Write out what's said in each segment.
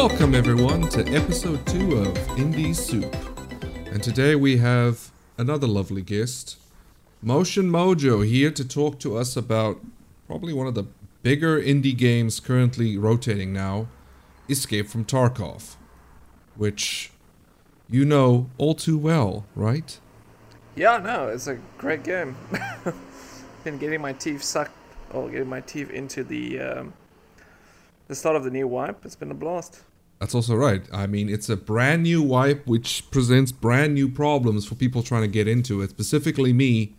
Welcome, everyone, to episode two of Indie Soup. And today we have another lovely guest, Motion Mojo, here to talk to us about probably one of the bigger indie games currently rotating now Escape from Tarkov, which you know all too well, right? Yeah, no, it's a great game. Been getting my teeth sucked, or getting my teeth into the um, the start of the new wipe. It's been a blast. That's also right. I mean, it's a brand new wipe which presents brand new problems for people trying to get into it, specifically me,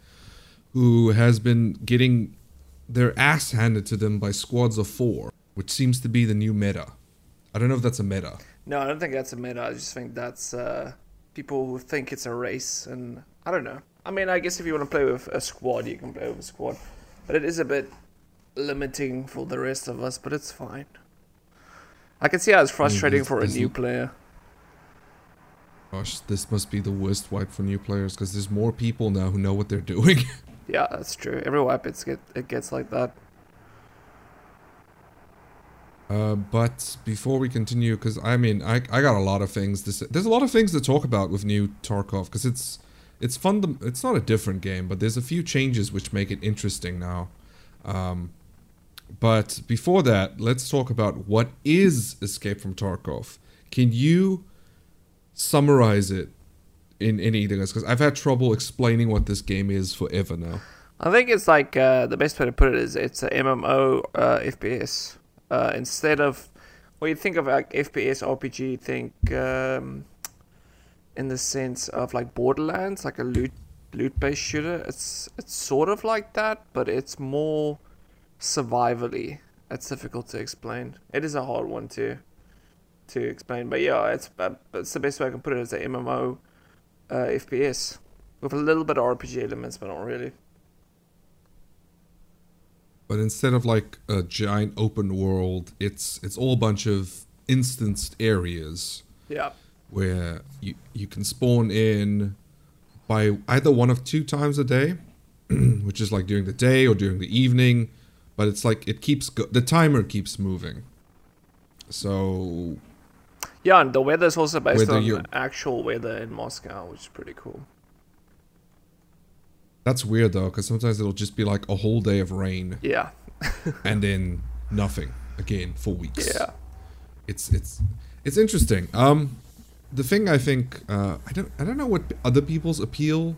who has been getting their ass handed to them by squads of four, which seems to be the new meta. I don't know if that's a meta. No, I don't think that's a meta. I just think that's uh, people who think it's a race, and I don't know. I mean, I guess if you want to play with a squad, you can play with a squad, but it is a bit limiting for the rest of us. But it's fine. I can see how it's frustrating for a new player. Gosh, this must be the worst wipe for new players because there's more people now who know what they're doing. Yeah, that's true. Every wipe it's get it gets like that. Uh, but before we continue, because I mean, I, I got a lot of things. To say. There's a lot of things to talk about with new Tarkov because it's it's fun. To, it's not a different game, but there's a few changes which make it interesting now. Um, but before that, let's talk about what is Escape from Tarkov. Can you summarize it in anything else? Because I've had trouble explaining what this game is forever now. I think it's like uh, the best way to put it is it's a MMO uh, FPS. Uh, instead of when you think of like FPS RPG, think um, in the sense of like Borderlands, like a loot loot based shooter. It's it's sort of like that, but it's more survivally. It's difficult to explain. It is a hard one to to explain, but yeah, it's uh, it's the best way I can put it as a MMO uh, FPS with a little bit of RPG elements, but not really. But instead of like a giant open world, it's it's all a bunch of instanced areas Yeah. where you you can spawn in by either one of two times a day, which is like during the day or during the evening, but it's like it keeps go- the timer keeps moving. So Yeah, and the weather's also based on you- actual weather in Moscow, which is pretty cool. that's weird though, because sometimes it'll just be like a whole day of rain Yeah. and then nothing again for weeks. Yeah. it's it's it's interesting. Um, the thing I think uh, I don't I don't know what other people's appeal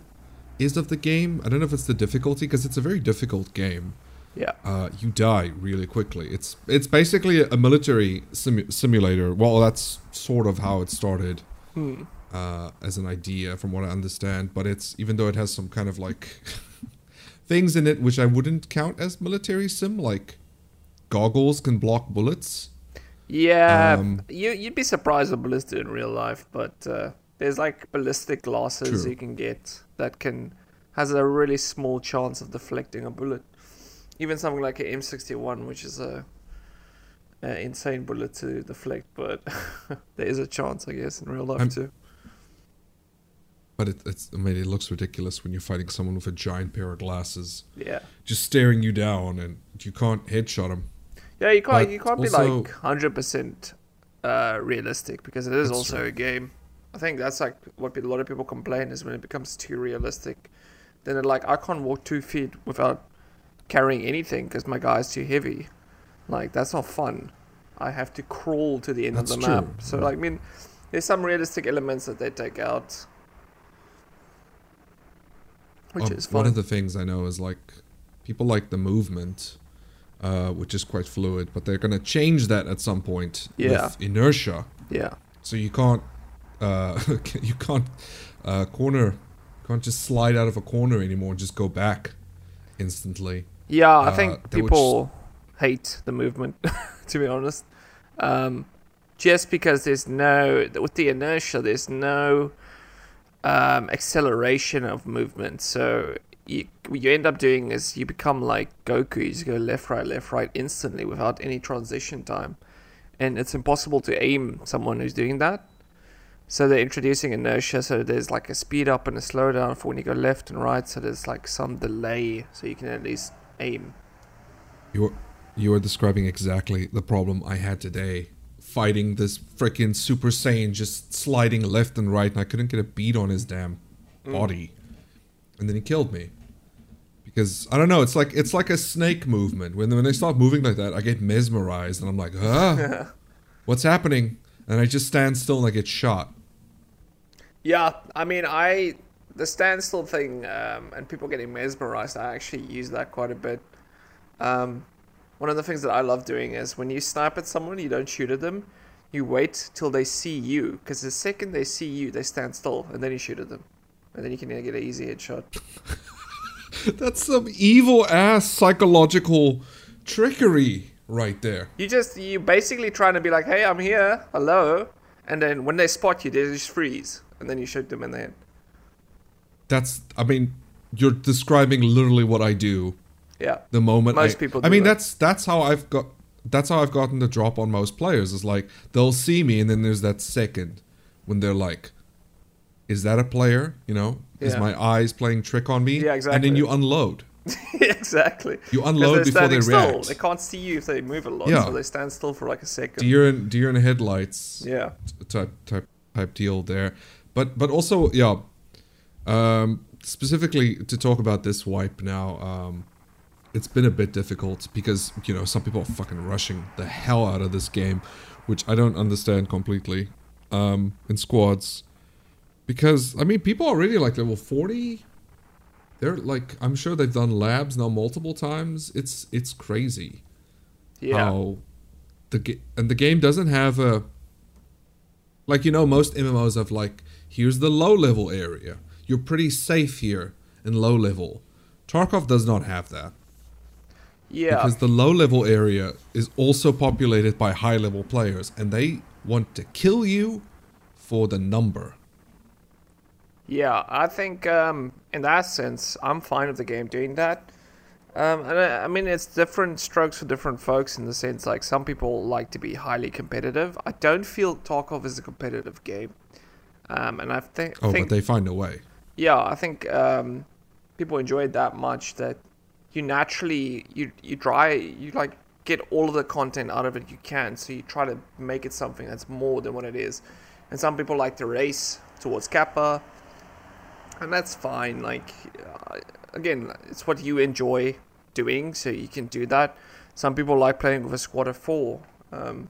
is of the game. I don't know if it's the difficulty because it's a very difficult game. Yeah. Uh, you die really quickly. It's it's basically a military simu- simulator. Well, that's sort of how it started Hmm. uh, as an idea, from what I understand. But it's even though it has some kind of like things in it which I wouldn't count as military sim, like goggles can block bullets. Yeah. Um, you you'd be surprised what ballistic in real life, but uh, there's like ballistic glasses True. you can get that can has a really small chance of deflecting a bullet. Even something like an M61, which is a, a insane bullet to deflect, but there is a chance, I guess, in real life I'm- too. But it, it's I mean it looks ridiculous when you're fighting someone with a giant pair of glasses Yeah. just staring you down and you can't headshot him. Yeah, you can't But you can't also- be like hundred percent uh, realistic because it is also true. a game. I think that's like what a lot of people complain is when it becomes too realistic. Then it like I can't walk two feet without carrying anything because my guy's too heavy. Like that's not fun. I have to crawl to the end That's of the true. map. So like, I mean, there's some realistic elements that they take out, which Um, is fun. one of the things I know is like people like the movement, uh, which is quite fluid, but they're gonna change that at some point Yeah. with inertia. yeah, So you can't uh, you can't uh, corner can't just slide out of a corner anymore and just go back instantly. Yeah, I Uh, think people hate the movement, to be honest. Um, just because there's no, with the inertia, there's no um, acceleration of movement. So you, what you end up doing is you become like Goku. You just go left, right, left, right instantly without any transition time. And it's impossible to aim someone who's doing that. So they're introducing inertia, so there's like a speed up and a slowdown for when you go left and right. So there's like some delay, so you can at least aim. You're you are describing exactly the problem I had today fighting this freaking Super Saiyan just sliding left and right, and I couldn't get a beat on his damn body. And then he killed me. Because I don't know, it's like it's like a snake movement. When when they start moving like that, I get mesmerized and I'm like, ah, what's happening? And I just stand still and I get shot. Yeah, I mean, I the standstill thing um, and people getting mesmerized. I actually use that quite a bit. Um, one of the things that I love doing is when you snipe at someone, you don't shoot at them. You wait till they see you, because the second they see you, they stand still, and then you shoot at them, and then you can get an easy headshot. That's some evil ass psychological trickery right there. You just you basically trying to be like, hey, I'm here, hello, and then when they spot you, they just freeze, and then you shoot them in the head. That's I mean, you're describing literally what I do Yeah. the moment Most I, people I mean that. that's that's how I've got that's how I've gotten the drop on most players is like they'll see me and then there's that second when they're like is that a player you know is my eyes playing trick on me Yeah, exactly. and then you unload exactly. You unload before they still. react. They can't see you if they move a lot, Yeah. so they stand still for like a second. deer in deer in headlights yeah. type type type deal there but but also yeah um specifically to talk about this wipe now um it's been a bit difficult because you know some people are fucking rushing the hell out of this game which i don't understand completely um in squads because i mean people are already like level 40 they're like i'm sure they've done labs now multiple times it's it's crazy Yeah. how the and the game doesn't have a like you know most MMOs have like here's the low level area. You're pretty safe here in low level. Tarkov does not have that Yeah. because the low level area is also populated by high level players and they want to kill you for the number. Yeah, I think um, in that sense, I'm fine with the game doing that. Um, and I, I mean, it's different strokes for different folks in the sense like some people like to be highly competitive. I don't feel Tarkov is a competitive game. Um, and I think, Oh, think but they find a way. Yeah, I think um, people enjoy it that much that you naturally you you try you like get all of the content out of it you can. So you try to make it something that's more than what it is. And some people like to race towards Kappa, and that's fine. Like uh, again, it's what you enjoy doing, so you can do that. Some people like playing with a squad of four. Um,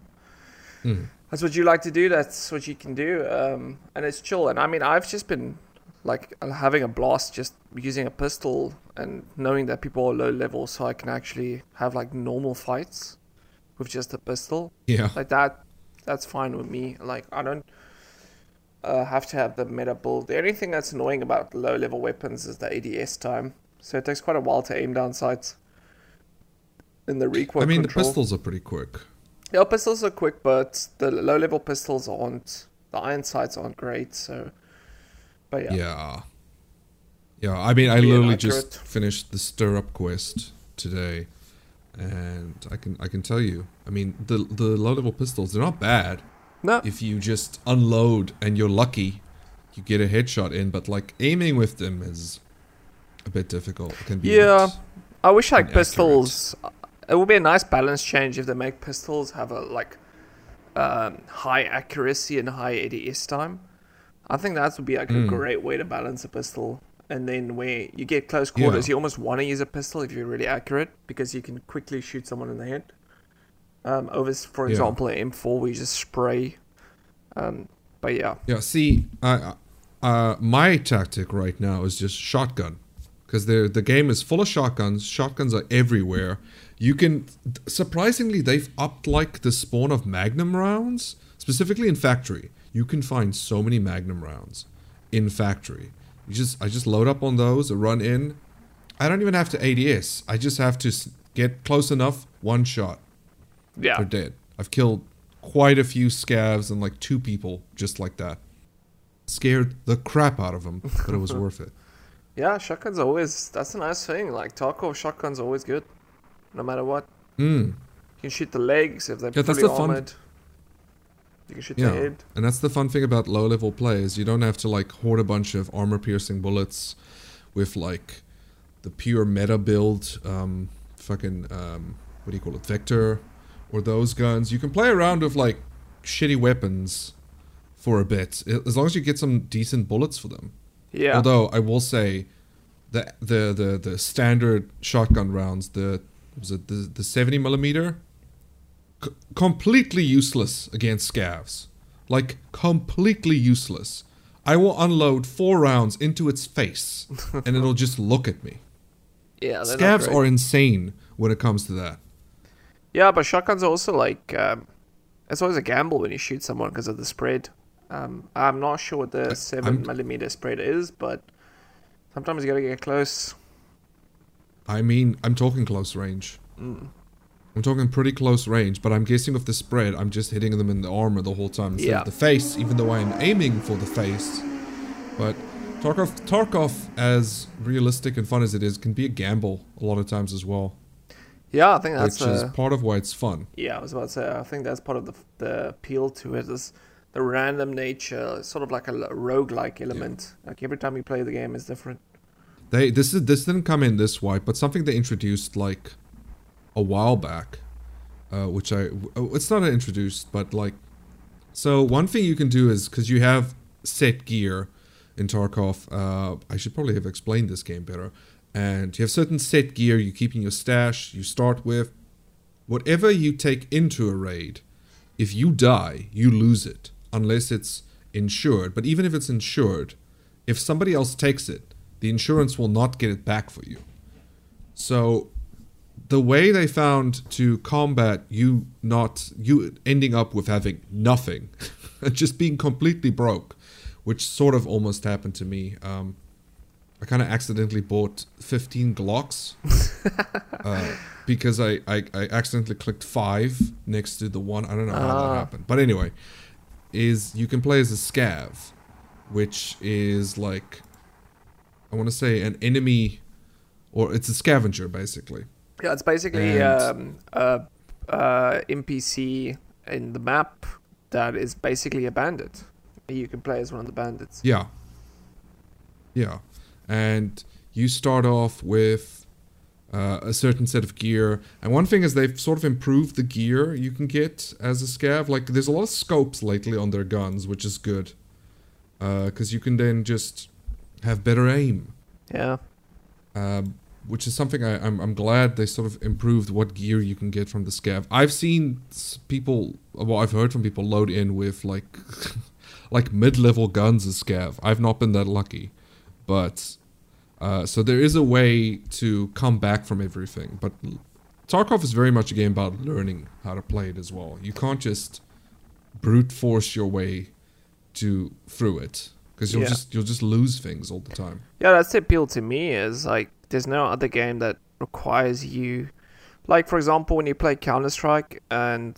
Hmm. that's what you like to do. That's what you can do, um, and it's chill. And I mean, I've just been like having a blast just using a pistol and knowing that people are low level, so I can actually have like normal fights with just a pistol Yeah. like that. That's fine with me. Like I don't uh, have to have the meta build. The only thing that's annoying about low level weapons is the ADS time. So it takes quite a while to aim down sights. In the recoil I mean, control. the pistols are pretty quick. Yeah, pistols are quick, but the low level pistols aren't. The iron sights aren't great. So, but yeah, Yeah. Yeah, I mean, I Being literally accurate. just finished the stirrup quest today, and I can I can tell you, I mean, the the low level pistols they're not bad no, if you just unload and you're lucky, you get a headshot in. But like aiming with them is a bit difficult. It can be Yeah. I wish like pistols. It would be a nice balance change if they make pistols have a like um, high accuracy and high ADS time. I think that would be like a Mm. great way to balance a pistol. And then where you get close quarters, Yeah. you almost want to use a pistol if you're really accurate because you can quickly shoot someone in the head. Um, over, for Yeah. example, an M4 where you just spray. Um, but yeah, Yeah, see, uh, uh, my tactic right now is just shotgun, because the the game is full of shotguns. Shotguns are everywhere. You can surprisingly they've upped like the spawn of Magnum rounds, specifically in factory. You can find so many Magnum rounds in factory. You just I just load up on those, and run in. I don't even have to ADS. I just have to get close enough, one shot. yeah, They're dead. I've killed quite a few scavs and like two people just like that. Scared the crap out of them, but it was worth it. yeah. Shotguns always that's a nice thing. Like Tarkov shotguns always good, no matter what. Mm. You can shoot the legs if they're Yeah, that's fully the fun- armored. You shoot Yeah, and that's the fun thing about low level play is you don't have to like hoard a bunch of armor piercing bullets with like the pure meta build, um, fucking um, what do you call it, Vector, or those guns. You can play around with like shitty weapons for a bit, as long as you get some decent bullets for them. Yeah. Although I will say, the the the the standard shotgun rounds, the was it the the seventy millimeter, c- completely useless against scavs, like completely useless. I will unload four rounds into its face, and it'll just look at me. yeah. Scavs are insane when it comes to that. Yeah, but shotguns are also like um, it's always a gamble when you shoot someone because of the spread. Um, I'm not sure what the seven I'm- millimeter spread is, but sometimes you gotta get close. I mean, I'm talking close range. Mm. I'm talking pretty close range, but I'm guessing with the spread, I'm just hitting them in the armor the whole time instead Yeah. of the face, even though I'm aiming for the face. But Tarkov, Tarkov, as realistic and fun as it is, can be a gamble a lot of times as well, Yeah, I think that's which is part of why it's fun. yeah. I was about to say I think that's part of the the appeal to it is the random nature, sort of like a rogue-like element. Like every time you play the game is different. They this is this didn't come in this wipe, but something they introduced like a while back, uh, which I it's not introduced, but like so one thing you can do is because you have set gear in Tarkov. Uh, I should probably have explained this game better. And you have certain set gear you keep in your stash. You start with whatever you take into a raid. If you die, you lose it unless it's insured. But even if it's insured, if somebody else takes it, the insurance will not get it back for you. So the way they found to combat you not you ending up with having nothing, just being completely broke, which sort of almost happened to me. Um, I kind of accidentally bought 15 Glocks uh, because I, I, I accidentally clicked five next to the one. I don't know how Ah. that happened, but anyway, is you can play as a scav, which is like I want to say an enemy, or it's a scavenger basically. Yeah, it's basically um, a, a NPC in the map that is basically a bandit. You can play as one of the bandits. Yeah. Yeah. And you start off with uh, a certain set of gear. And one thing is they've sort of improved the gear you can get as a scav. Like, there's a lot of scopes lately on their guns, which is good. Because you can then just have better aim. Yeah. Um, which is something I, I'm, I'm glad they sort of improved what gear you can get from the scav. I've seen people, well, I've heard from people load in with like, like mid-level guns as scav. I've not been that lucky, but uh, so there is a way to come back from everything. But Tarkov is very much a game about learning how to play it as well. You can't just brute force your way to through it because you'll Yeah. just you'll just lose things all the time. Yeah, that's the appeal to me is like there's no other game that requires you like for example when you play Counter Strike and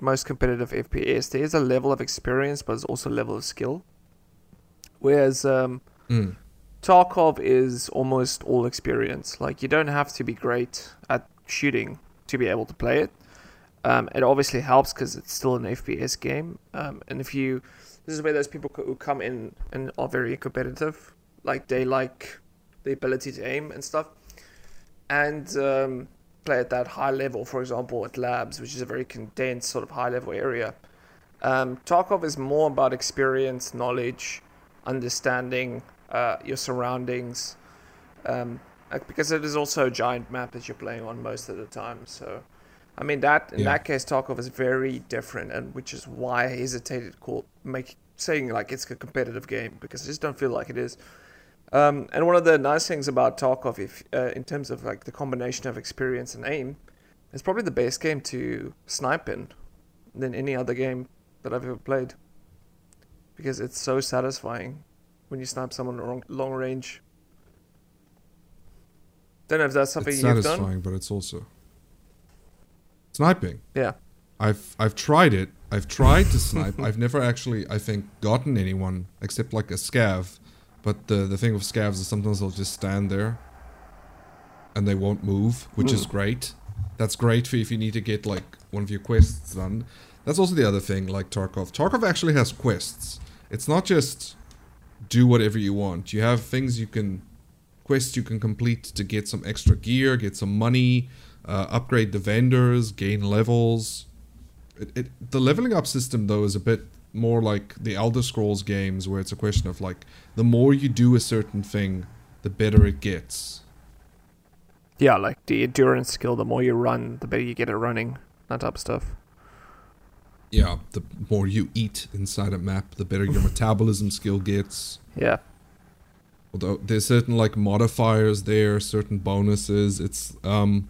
most competitive FPS there is a level of experience but there's also a level of skill. Whereas um Mm. Tarkov is almost all experience. Like you don't have to be great at shooting to be able to play it. Um, it obviously helps because it's still an FPS game. Um, and if you, this is where those people who come in and are very competitive, like they like the ability to aim and stuff, and um, play at that high level. For example, at labs, which is a very condensed sort of high level area. Um, Tarkov is more about experience, knowledge, understanding uh, your surroundings, um, because it is also a giant map that you're playing on most of the time. So, I mean that in Yeah. that case, Tarkov is very different, and which is why I hesitated call make saying like it's a competitive game because I just don't feel like it is. Um, and one of the nice things about Tarkov, if uh, in terms of like the combination of experience and aim, it's probably the best game to snipe in than any other game that I've ever played because it's so satisfying when you snipe someone long, long range. Don't know if that's something it's you've satisfying, done. but it's also sniping. Yeah, I've I've tried it. I've tried to snipe. I've never actually, I think, gotten anyone except like a scav. But the the thing with scavs is sometimes they'll just stand there, and they won't move, which is Hmm. great. That's great for if you need to get like one of your quests done. That's also the other thing, like Tarkov. Tarkov actually has quests. It's not just do whatever you want. You have things you can quests you can complete to get some extra gear, get some money, uh, upgrade the vendors, gain levels. it, it the leveling up system though is a bit more like the Elder Scrolls games where it's a question of like the more you do a certain thing, the better it gets. Yeah, like the endurance skill, the more you run, the better you get at running. That type of stuff. Yeah, the more you eat inside a map, the better your metabolism skill gets. Yeah. Although there's certain like modifiers there, certain bonuses. It's um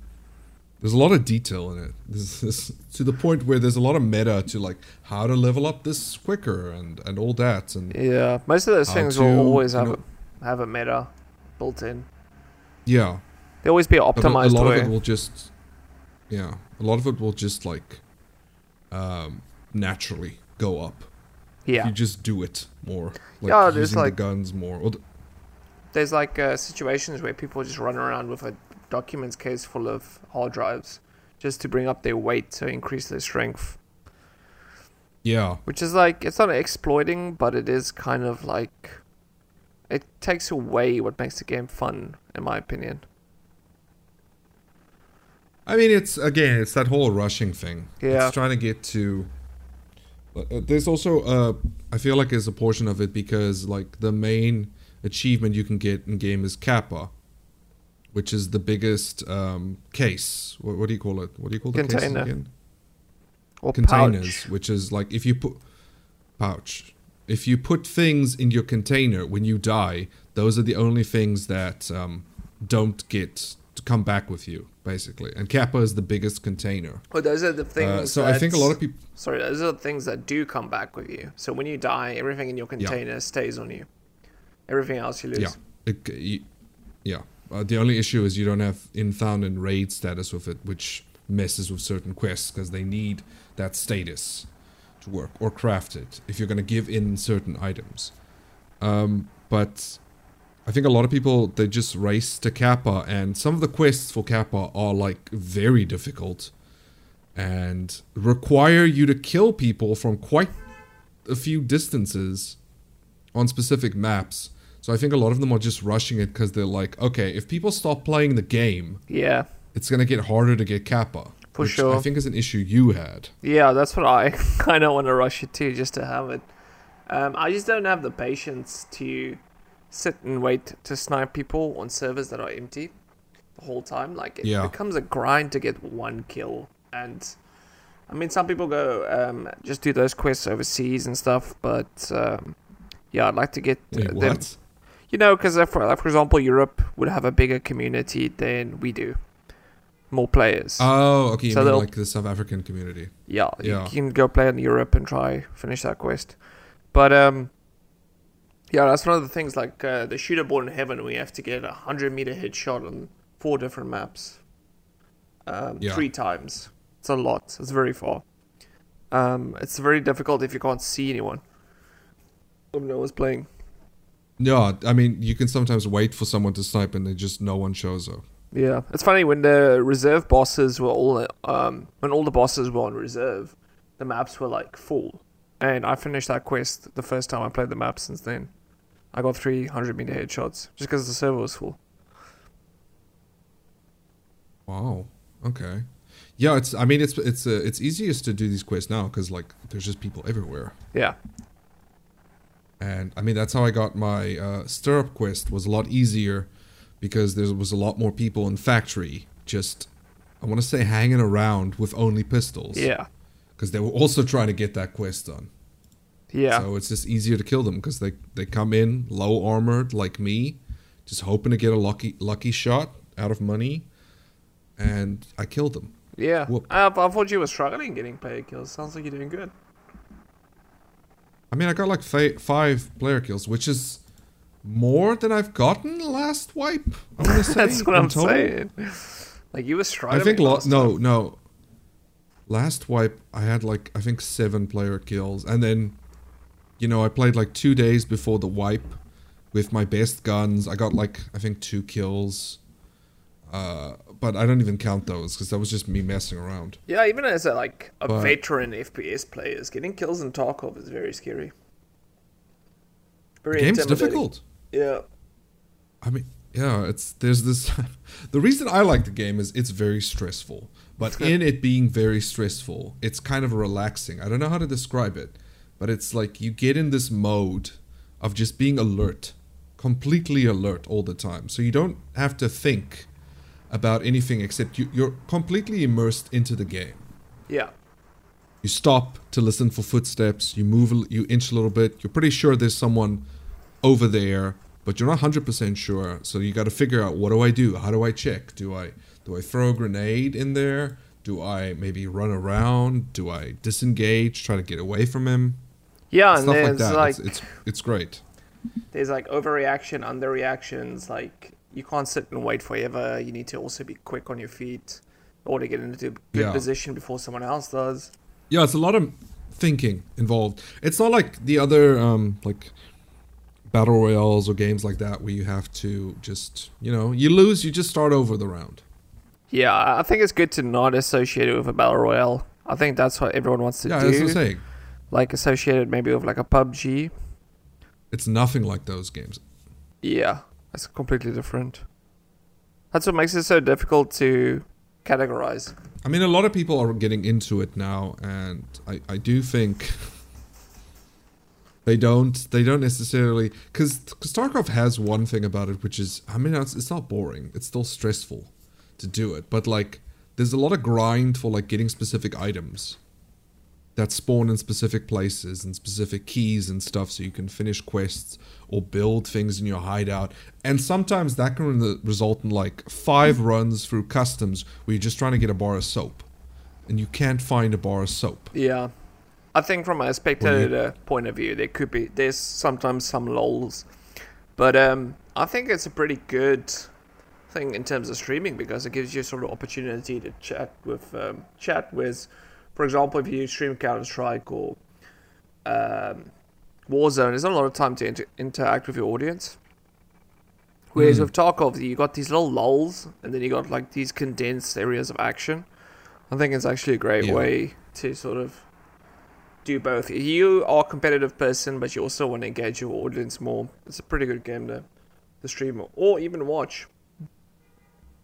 there's a lot of detail in it. This is to the point where there's a lot of meta to like how to level up this quicker and and all that and Yeah. Most of those things to, will always you have know- a have a meta built in. yeah. They always be But a, a lot way. of it will just yeah, a lot of it will just like um naturally go up. yeah. If you just do it more. Like Yeah, there's using like- the guns more. Or the, There's like uh, situations where people just run around with a documents case full of hard drives just to bring up their weight to increase their strength. yeah. Which is like it's not exploiting, but it is kind of like it takes away what makes the game fun, in my opinion. I mean, it's again, it's that whole rushing thing. Yeah. It's trying to get to. Uh, there's also, uh, I feel like there's a portion of it because like the main achievement you can get in game is Kappa, which is the biggest um, case. What, what do you call it? What do you call the Container. again? Or Containers, pouch. which is like if you put pouch. If you put things in your container when you die, those are the only things that um, don't get to come back with you, basically. And Kappa is the biggest container. Well, those are the things. Uh, so I think a lot of people. Sorry, those are the things that do come back with you. So when you die, everything in your container stays on you. Everything else you lose. Yeah. It, yeah. Uh, the only issue is you don't have infound and raid status with it, which messes with certain quests because they need that status to work or craft it if you're going to give in certain items. Um, but I think a lot of people they just race to Kappa, and some of the quests for Kappa are like very difficult and require you to kill people from quite a few distances on specific maps. So I think a lot of them are just rushing it because they're like, okay, if people stop playing the game, Yeah. it's gonna get harder to get Kappa. For which sure. I think is an issue you had. Yeah, that's what I kind of want to rush it too, just to have it. Um, I just don't have the patience to sit and wait to snipe people on servers that are empty the whole time. Like it Yeah. becomes a grind to get one kill, and I mean, some people go um, just do those quests overseas and stuff, but um, yeah, I'd like to get Wait, them. what? You know, because for for example, Europe would have a bigger community than we do, more players. Oh, okay. So like the South African community? yeah, Yeah. you can go play in Europe and try finish that quest. But um, yeah, that's one of the things. Like uh, the shooter born in heaven, we have to get a hundred meter headshot on four different maps, um, Yeah. three times. It's a lot. It's very far. Um, it's very difficult if you can't see anyone. When no one's playing. Yeah, I mean, you can sometimes wait for someone to snipe and then just no one shows up. Yeah, it's funny when the reserve bosses were all um when all the bosses were on reserve, the maps were like full, and I finished that quest the first time I played the map. Since then, I got three hundred meter headshots just because the server was full. Wow. Okay. Yeah, it's. I mean, it's it's uh, it's easiest to do these quests now because like there's just people everywhere. Yeah, And I mean, that's how I got my uh, stirrup quest. Was a lot easier because there was a lot more people in factory. Just, I want to say, hanging around with only pistols. yeah, Because they were also trying to get that quest done. yeah, So it's just easier to kill them because they they come in low armored like me, just hoping to get a lucky lucky shot out of money, and I killed them. yeah. Whoop. I, I thought you were struggling getting player kills. Sounds like you're doing good. I mean, I got like five player kills, which is more than I've gotten last wipe. I'm gonna say That's what I'm total. saying. Like you were I think lo- no no. Last wipe, I had like I think seven player kills, and then, you know, I played like two days before the wipe, with my best guns. I got like I think two kills. Uh, but I don't even count those because that was just me messing around. Yeah, even as a like a But- veteran FPS players, getting kills in Tarkov is very scary. Very The game's difficult. Yeah. I mean, yeah, it's there's this. the reason I like the game is it's very stressful, But in it being very stressful, it's kind of relaxing. I don't know how to describe it, but it's like you get in this mode of just being alert, completely alert all the time. So you don't have to think about anything except you, you're completely immersed into the game. Yeah. You stop to listen for footsteps. You move, you inch a little bit. You're pretty sure there's someone over there, but you're not hundred percent sure. So you got to figure out what do I do? How do I check? Do I do I throw a grenade in there? Do I maybe run around? Do I disengage? Try to get away from him? Yeah, and Stuff like there's that. like, it's, it's it's great. there's like overreaction, underreactions. Like you can't sit and wait forever. You need to also be quick on your feet or to get into a good Yeah. position before someone else does. Yeah, it's a lot of thinking involved. It's not like the other um like battle royales or games like that where you have to just you know you lose, you just start over the round. Yeah, I think it's good to not associate it with a battle royale. I think that's what everyone wants to yeah, that's what I'm do. saying. Like associated maybe with like a PUBG. It's nothing like those games. Yeah, it's completely different. That's what makes it so difficult to categorize. I mean, a lot of people are getting into it now, and I, I do think they don't they don't necessarily because Starcraft has one thing about it, which is I mean, it's, it's not boring. It's still stressful to do it, but like there's a lot of grind for like getting specific items that spawn in specific places and specific keys and stuff so you can finish quests or build things in your hideout. And sometimes that can result in like five runs through customs where you're just trying to get a bar of soap. And you can't find a bar of soap. Yeah. I think from a spectator point of view, there could be there's sometimes some lulls, but um, I think it's a pretty good thing in terms of streaming because it gives you sort of opportunity to chat with um, chat with, for example, if you stream Counter Strike or um, Warzone, there's not a lot of time to inter- interact with your audience. Whereas Hmm. with Tarkov, you got these little lulls, and then you got like these condensed areas of action. I think it's actually a great Yeah. way to sort of do both. You are a competitive person, but you also want to engage your audience more. It's a pretty good game to, to stream or even watch.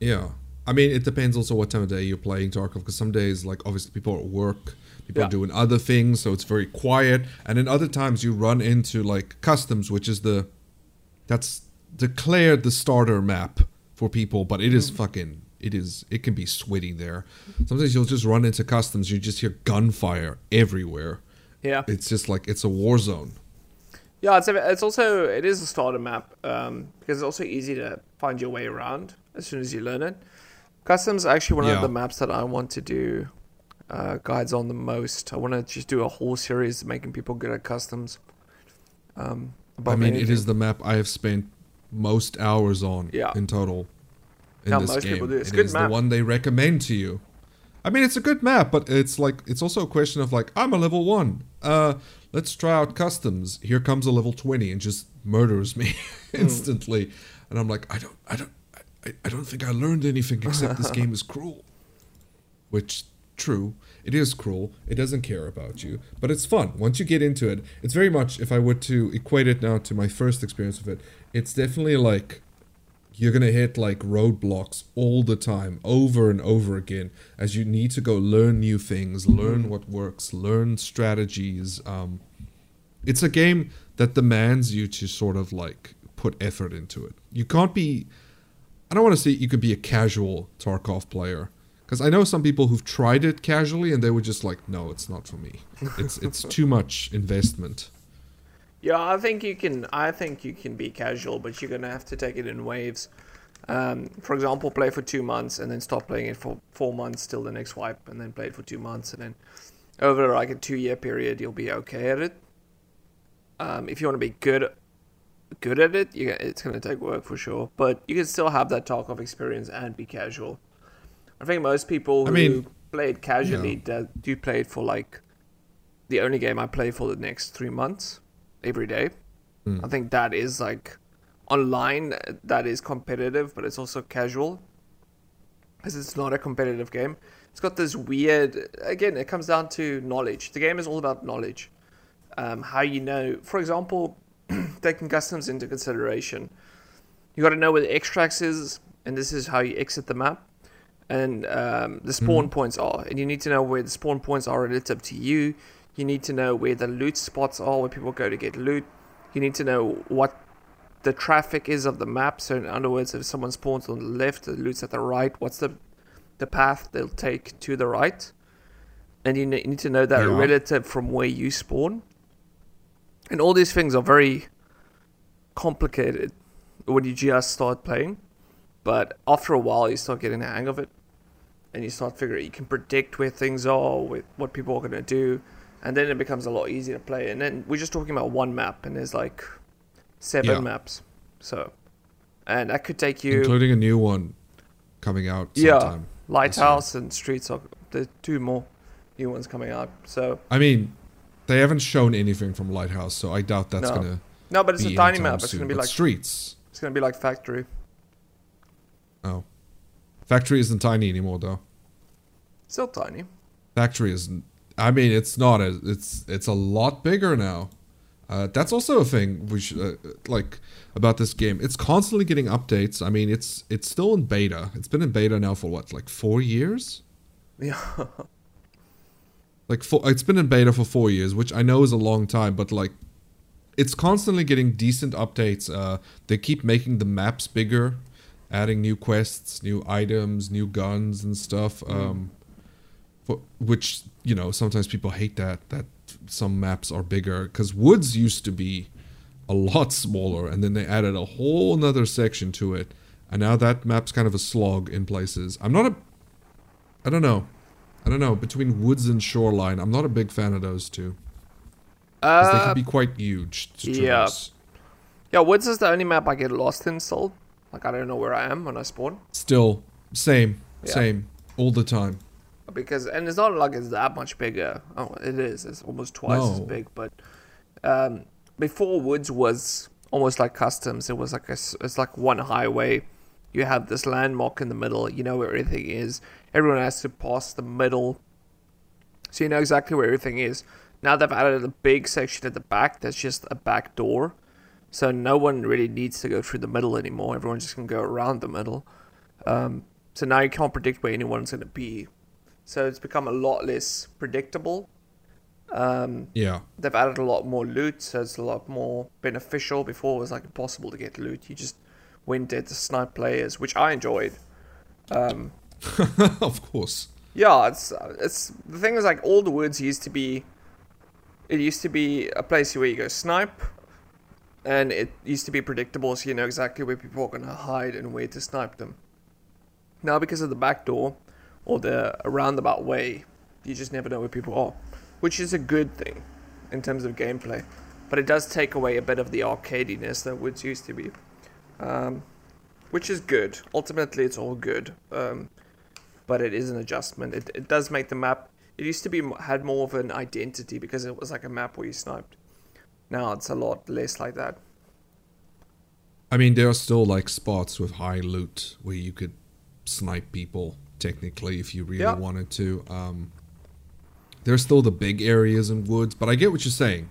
yeah i mean it depends also what time of day you're playing tarkov because some days like obviously people are at work people Yeah. are doing other things so it's very quiet and then other times you run into like customs which is the that's declared the starter map for people but it is fucking it is it can be sweaty there sometimes you'll just run into customs you just hear gunfire everywhere Yeah, it's just like it's a war zone yeah. It's a, it's also it is a starter map um, because it's also easy to find your way around as soon as you learn it. Customs actually one Yeah. of the maps that I want to do uh, guides on the most. I want to just do a whole series making people good at customs. Um, i mean it anything. is the map i have spent most hours on Yeah. in total in Yeah, this most game people do. It's It good is map. the one they recommend to you i mean it's a good map but it's like it's also a question of like i'm a level one uh let's try out customs here comes a level 20 and just murders me Hmm. instantly and i'm like i don't i don't I, I don't think i learned anything except this game is cruel which true it is cruel it doesn't care about you but it's fun. Once you get into it it's very much if i were to equate it now to my first experience with it it's definitely like you're gonna hit like roadblocks all the time over and over again as you need to go learn new things learn what works learn strategies um it's a game that demands you to sort of like put effort into it. You can't be i don't want to say you could be a casual tarkov player because i know some people who've tried it casually and they were just like no it's not for me it's it's too much investment Yeah, I think you can. I think you can be casual, but you're gonna have to take it in waves. Um, for example, play for two months and then stop playing it for four months till the next wipe, and then play it for two months, and then over like a two-year period, you'll be okay at it. Um, if you want to be good, good at it, you, it's gonna take work for sure. But you can still have that Tarkov experience and be casual. I think most people I who mean, play it casually do, do play it for like the only game I play for the next three months every day. Hmm. I think that is like online uh, that is competitive, but it's also casual because it's not a competitive game. It's got this weird. Again, it comes down to knowledge. The game is all about knowledge. Um, how you know, for example, taking customs into consideration, you got to know where the extracts is, and this is how you exit the map. And um, the spawn points are, and you need to know where the spawn points are relative to you. You need to know where the loot spots are, where people go to get loot. You need to know what the traffic is of the map. So, in other words, if someone spawns on the left, the loot's at the right. What's the the path they'll take to the right? And you need to know that Yeah. relative from where you spawn. And all these things are very complicated when you just start playing. But after a while, you start getting the hang of it, and you start figuring you can predict where things are, with what people are going to do, and then it becomes a lot easier to play. And then we're just talking about one map, and there's like seven Yeah. maps, so and that could take you including a new one coming out Yeah. Lighthouse and Streets are the two more new ones coming out. So I mean, they haven't shown anything from Lighthouse, so I doubt that's No. gonna no, but it's a tiny map. It's going to be But like Streets. it's going to be like Factory. Oh, Factory isn't tiny anymore though. Still tiny. Factory isn't. I mean, it's not as it's it's a lot bigger now. Uh, that's also a thing we should uh, like about this game. It's constantly getting updates. I mean, it's it's still in beta. It's been in beta now for what, like four years? Yeah. Like four, it's been in beta for four years, which I know is a long time, but like, it's constantly getting decent updates. Uh, they keep making the maps bigger, adding new quests, new items, new guns and stuff. Um, for, which you know sometimes people hate that that some maps are bigger because woods used to be a lot smaller, and then they added a whole nother section to it, and now that map's kind of a slog in places. I'm not a, I don't know. I don't know. Between woods and shoreline, I'm not a big fan of those two. 'Cause they Uh, can be quite huge to yeah. yeah, Woods is the only map I get lost in still. Like I don't know where I am when I spawn Still, same, Yeah. same, all the time. because and it's not like it's that much bigger. Oh, it is. It's almost twice as big. But um, before Woods was almost like customs. It was like a, it's like one highway. You have this landmark in the middle. You know where everything is. Everyone has to pass the middle, so you know exactly where everything is. Now they've added a big section at the back that's just a back door, so no one really needs to go through the middle anymore. Everyone's just going to go around the middle. Um, so now you can't predict where anyone's going to be. So it's become a lot less predictable. Um, Yeah. they've added a lot more loot, so it's a lot more beneficial. Before it was like impossible to get loot. You just went there to snipe players, which I enjoyed. Um, of course. yeah, it's it's the thing is like all the woods used to be. It used to be a place where you go snipe, and it used to be predictable, so you know exactly where people are gonna hide and where to snipe them. Now, because of the back door or the roundabout way, you just never know where people are, which is a good thing in terms of gameplay. But it does take away a bit of the arcadiness that woods used to be, um, which is good. Ultimately, it's all good. Um, but it is an adjustment. It, it does make the map. It used to be had more of an identity because it was like a map where you sniped. Now it's a lot less like that. I mean, there are still like spots with high loot where you could snipe people technically if you really Yeah. wanted to. Um, there's still the big areas and woods, but I get what you're saying.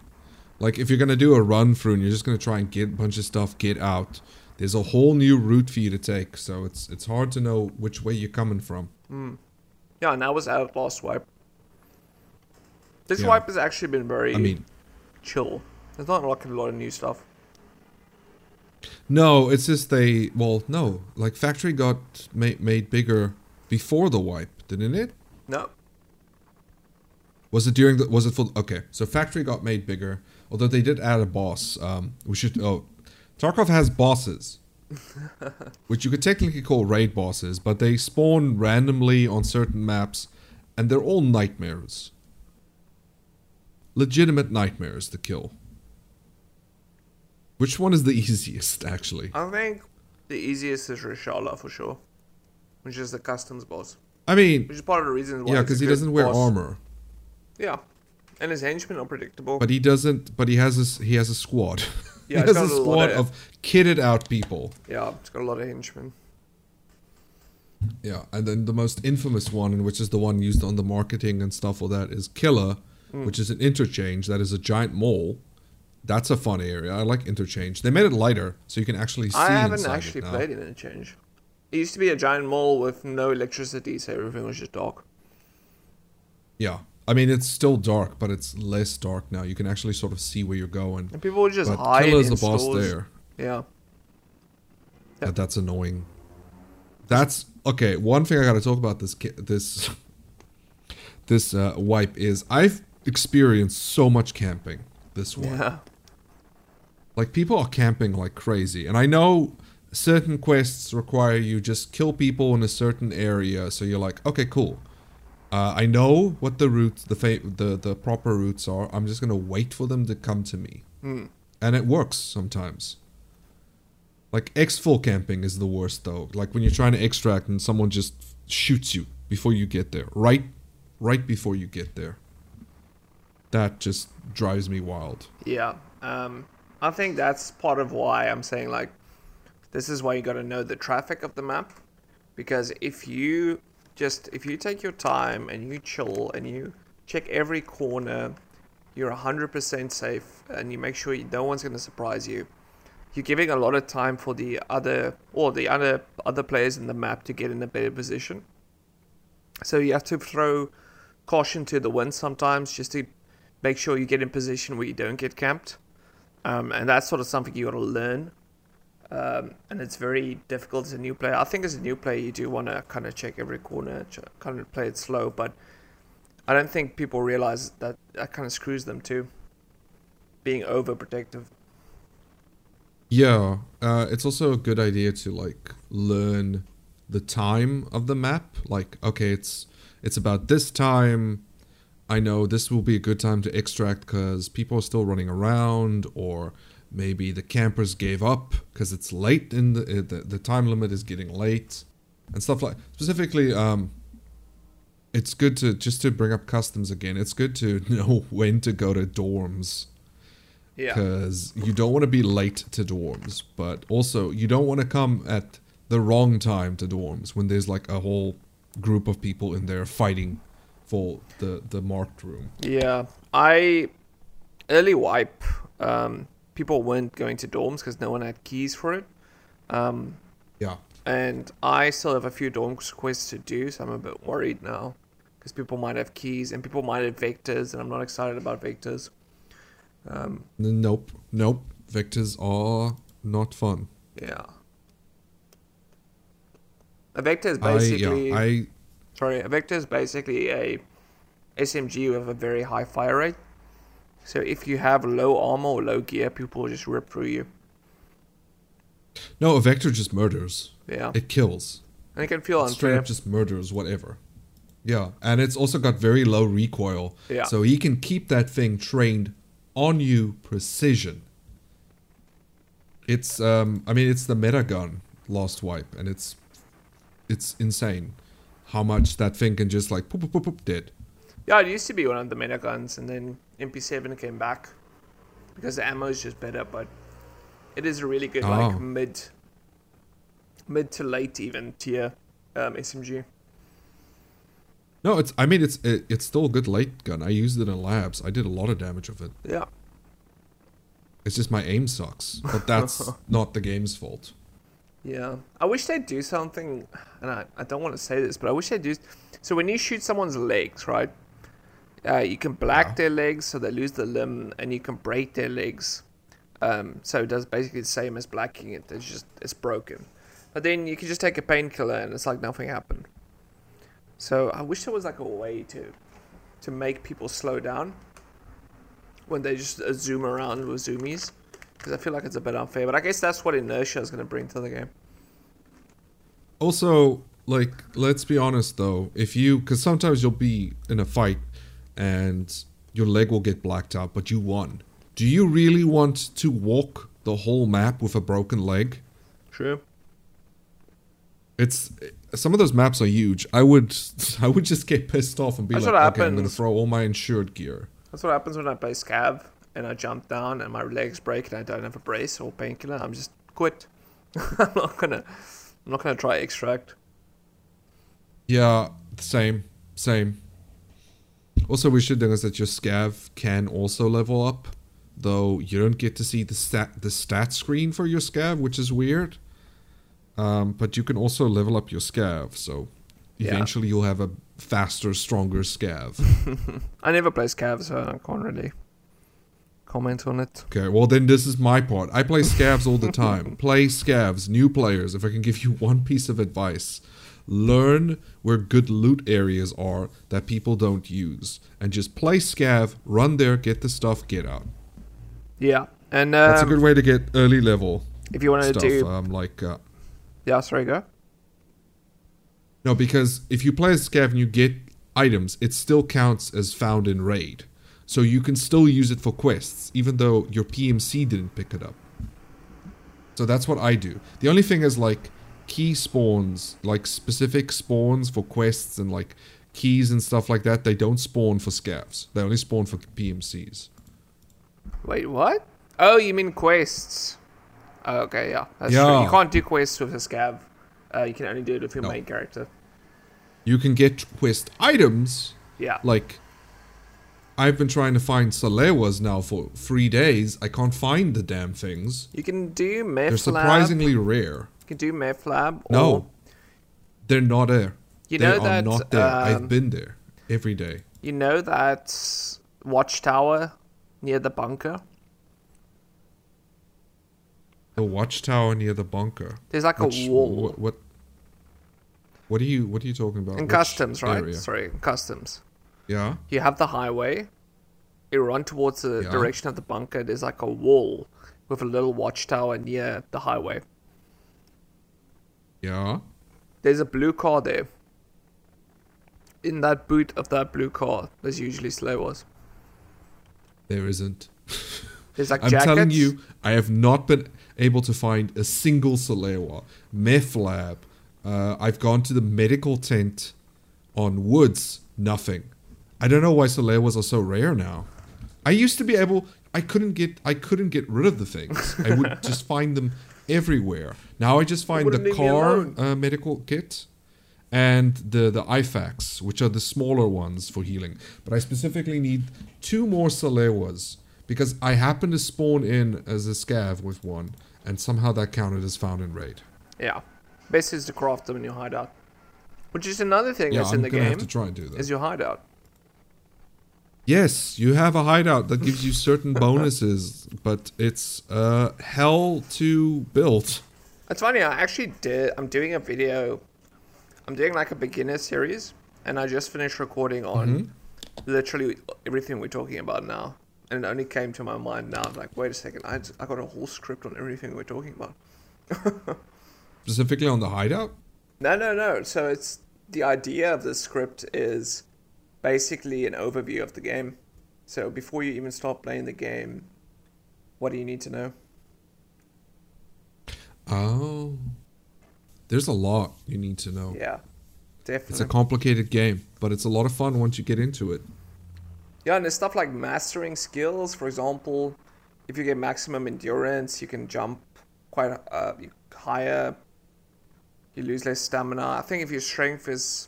Like if you're gonna do a run through and you're just gonna try and get a bunch of stuff, get out. There's a whole new route for you to take, so it's it's hard to know which way you're coming from. Yeah, and that was out last wipe. This Yeah. wipe has actually been very I mean, chill. There's not like a lot of new stuff. no, it's just they. Well, no, like factory got ma- made bigger before the wipe, didn't it? No. Was it during the? Was it for? Okay, so factory got made bigger. Although they did add a boss. Um, we should. Oh, Tarkov has bosses, which you could technically call raid bosses, but they spawn randomly on certain maps, and they're all nightmares. Legitimate nightmares to kill. Which one is the easiest, actually? I think the easiest is Reshala for sure. Which is the customs boss. I mean, Which is part of the reason why yeah, because he doesn't wear boss. armor, Yeah. And his henchmen are predictable. but he doesn't. But he has a s- he has a squad. Yeah, he has got a squad of- of kitted out people. yeah, it's got a lot of henchmen. Yeah, and then the most infamous one, and which is the one used on the marketing and stuff for that, is Killa, Hmm. which is an interchange that is a giant mole. That's a fun area. I like interchange. They made it lighter, so you can actually see. I haven't actually played in Interchange. It used to be a giant mall with no electricity, so everything was just dark. Yeah. I mean, it's still dark, but it's less dark now. You can actually sort of see where you're going. And people would just But hide Killa's in the boss stores. there. Yeah. That, that's annoying. That's okay. One thing I got to talk about this this this uh, wipe is I've experienced so much camping this one. Yeah. Like people are camping like crazy, and I know certain quests require you just kill people in a certain area. So you're like, okay, cool. Uh, I know what the routes, the fa- the the proper routes are. I'm just gonna wait for them to come to me, Hmm. and it works sometimes. Like exfil camping is the worst though. Like when you're trying to extract and someone just shoots you before you get there, right, right before you get there. That just drives me wild. Yeah. Um, I think that's part of why I'm saying like this is why you got to know the traffic of the map because if you just if you take your time and you chill and you check every corner, you're 100% safe and you make sure you, no one's going to surprise you. You're giving a lot of time for the other or the other other players in the map to get in a better position. So you have to throw caution to the wind sometimes just to make sure you get in position where you don't get camped. Um, and that's sort of something you got to learn. Um, and it's very difficult as a new player. I think as a new player, you do want to kind of check every corner, kind of play it slow. But I don't think people realize that that kind of screws them too. Being overprotective. Yeah, uh, it's also a good idea to like learn the time of the map. Like, okay, it's it's about this time. I know this will be a good time to extract because people are still running around, or maybe the campers gave up because it's late in the, uh, the the time limit is getting late, and stuff like. Specifically, um, it's good to just to bring up customs again. It's good to know when to go to dorms Yeah. because you don't want to be late to dorms, but also you don't want to come at the wrong time to dorms when there's like a whole group of people in there fighting for the the marked room. Yeah, I early wipe. Um, people weren't going to dorms because no one had keys for it. Um, Yeah, and I still have a few dorm quests to do, so I'm a bit worried now because people might have keys and people might have vectors, and I'm not excited about vectors. Um, nope, nope. Vectors are not fun. yeah, a vector is I basically yeah I sorry, a vector is basically a SMG with a very high fire rate. So if you have low armor or low gear, people will just rip through you. no a vector just murders. Yeah, It kills. and it can feel It straight unfair. up just murders whatever. Yeah, and it's also got very low recoil. Yeah. So he can keep that thing trained on you precision. It's um I mean it's the meta gun last Wipe and it's it's insane how much that thing can just like poop poop poop, poop dead. Yeah, it used to be one of the meta guns, and then MP7 came back because the ammo is just better. But it is a really good Oh. like mid, mid to late even tier um, SMG. No, it's I mean it's it, it's still a good light gun. I used it in labs. I did a lot of damage with it. Yeah, It's just my aim sucks. But that's not the game's fault. Yeah. I wish they'd do something, and I, I don't want to say this, but I wish they'd do. So when you shoot someone's legs, right? Uh, you can black Yeah. their legs so they lose the limb, and you can break their legs. Um, so it does basically the same as blacking it. It's just it's broken. But then you can just take a painkiller and it's like nothing happened. So I wish there was like a way to to make people slow down when they just uh, zoom around with zoomies because I feel like it's a bit unfair. But I guess that's what inertia is going to bring to the game. Also, like, let's be honest though, if you, because sometimes you'll be in a fight and your leg will get blacked out, but you won. Do you really want to walk the whole map with a broken leg? True. It's some of those maps are huge. I would, I would just get pissed off and be That's like, okay, I'm gonna throw all my insured gear. That's what happens when I play scav and I jump down and my legs break and I don't have a brace or painkiller. I'm just quit. I'm not gonna. I'm not gonna try extract. Yeah, same, same. Also, we should notice that your scav can also level up, though you don't get to see the stat the stat screen for your scav, which is weird. Um, but you can also level up your scav, so Yeah. eventually you'll have a faster, stronger scav. I never play Scav, so I can't really comment on it. Okay, well then this is my part. I play scavs all the time. play scavs, new players. If I can give you one piece of advice, learn where good loot areas are that people don't use, and just play scav, run there, get the stuff, get out. Yeah, and That's a um, good way to get early level if you wanted stuff. to do, Um, like uh, yeah, sorry, go. no, because if you play as scav and you get items, it still counts as found in raid. So you can still use it for quests, even though your PMC didn't pick it up. So that's what I do. The only thing is like key spawns, like specific spawns for quests and like keys and stuff like that, they don't spawn for scavs. They only spawn for PMCs. Wait, what? Oh, you mean quests? Oh, okay, yeah, that's true. You can't do quests with a Scav. Uh, you can only do it with your No. main character. You can get quest items Yeah. like I've been trying to find Salewas now for three days. I can't find the damn things. You can do They're Meth Lab. surprisingly rare. You can do Meth Lab. Or No, they're not there. You they know that, not there. um, I've been there every day. You know that watchtower near the bunker? The watchtower near the bunker. There's like Which- a wall. What, what? What are you? What are you talking about? in Which customs, right? area? Sorry, customs. Yeah. You have the highway. You run towards the Yeah. direction of the bunker. There's like a wall with a little watchtower near the highway. Yeah. There's a blue car there. In that boot of that blue car, there's usually Salewas. There isn't. There's like I'm jackets. telling you, I have not been able to find a single Salewa. Meth lab. Uh, I've gone to the medical tent on Woods. Nothing. I don't know why Salewas are so rare now. I used to be able. I couldn't get. I couldn't get rid of the things. I would just find them everywhere. Now I just find the car uh, medical kit and the the IFAKs, which are the smaller ones for healing. But I specifically need two more Salewas because I happen to spawn in as a scav with one, and somehow that counted as found in raid. Yeah. Best is to craft them in your hideout. Which is another thing Yeah, that's I'm in the game. have to try and do that. Is your hideout. Yes, you have a hideout that gives you certain bonuses, but it's uh, hell to build. It's funny, I actually did I'm doing a video I'm doing like a beginner series and I just finished recording on Mm-hmm. literally everything we're talking about now. And it only came to my mind now. I'm like, wait a second, I, I got a whole script on everything we're talking about. Specifically on the hideout? No, no, no. So it's the idea of the script is basically an overview of the game. So before you even start playing the game, what do you need to know? Oh. There's a lot you need to know. Yeah, definitely. It's a complicated game, but it's a lot of fun once you get into it. yeah, and there's stuff like mastering skills. For example, if you get maximum endurance, you can jump quite uh, higher. You lose less stamina. I think if your strength is,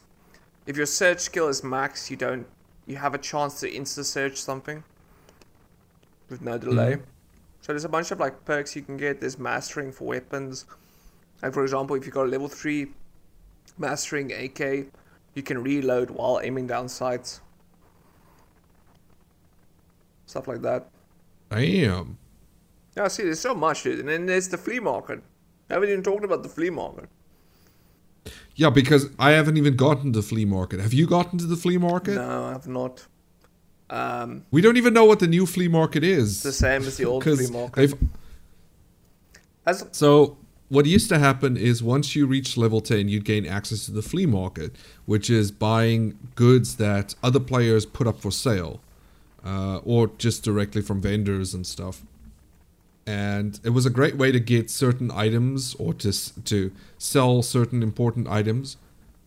if your search skill is max, you don't, you have a chance to insta search something with no delay. Mhm. So there's a bunch of like perks you can get. There's mastering for weapons. Like for example, if you got a level three mastering AK, you can reload while aiming down sights. Stuff like that. Damn. Yeah, see, there's so much, dude. And then there's the flea market. I haven't even talked about the flea market. Yeah, because I haven't even gotten to the flea market. Have you gotten to the flea market? No, I have not. Um, We don't even know what the new flea market is. it's the same as the old flea market. As, So what used to happen is once you reach level 10, you'd gain access to the flea market, which is buying goods that other players put up for sale, uh, or just directly from vendors and stuff. And it was a great way to get certain items or to to sell certain important items.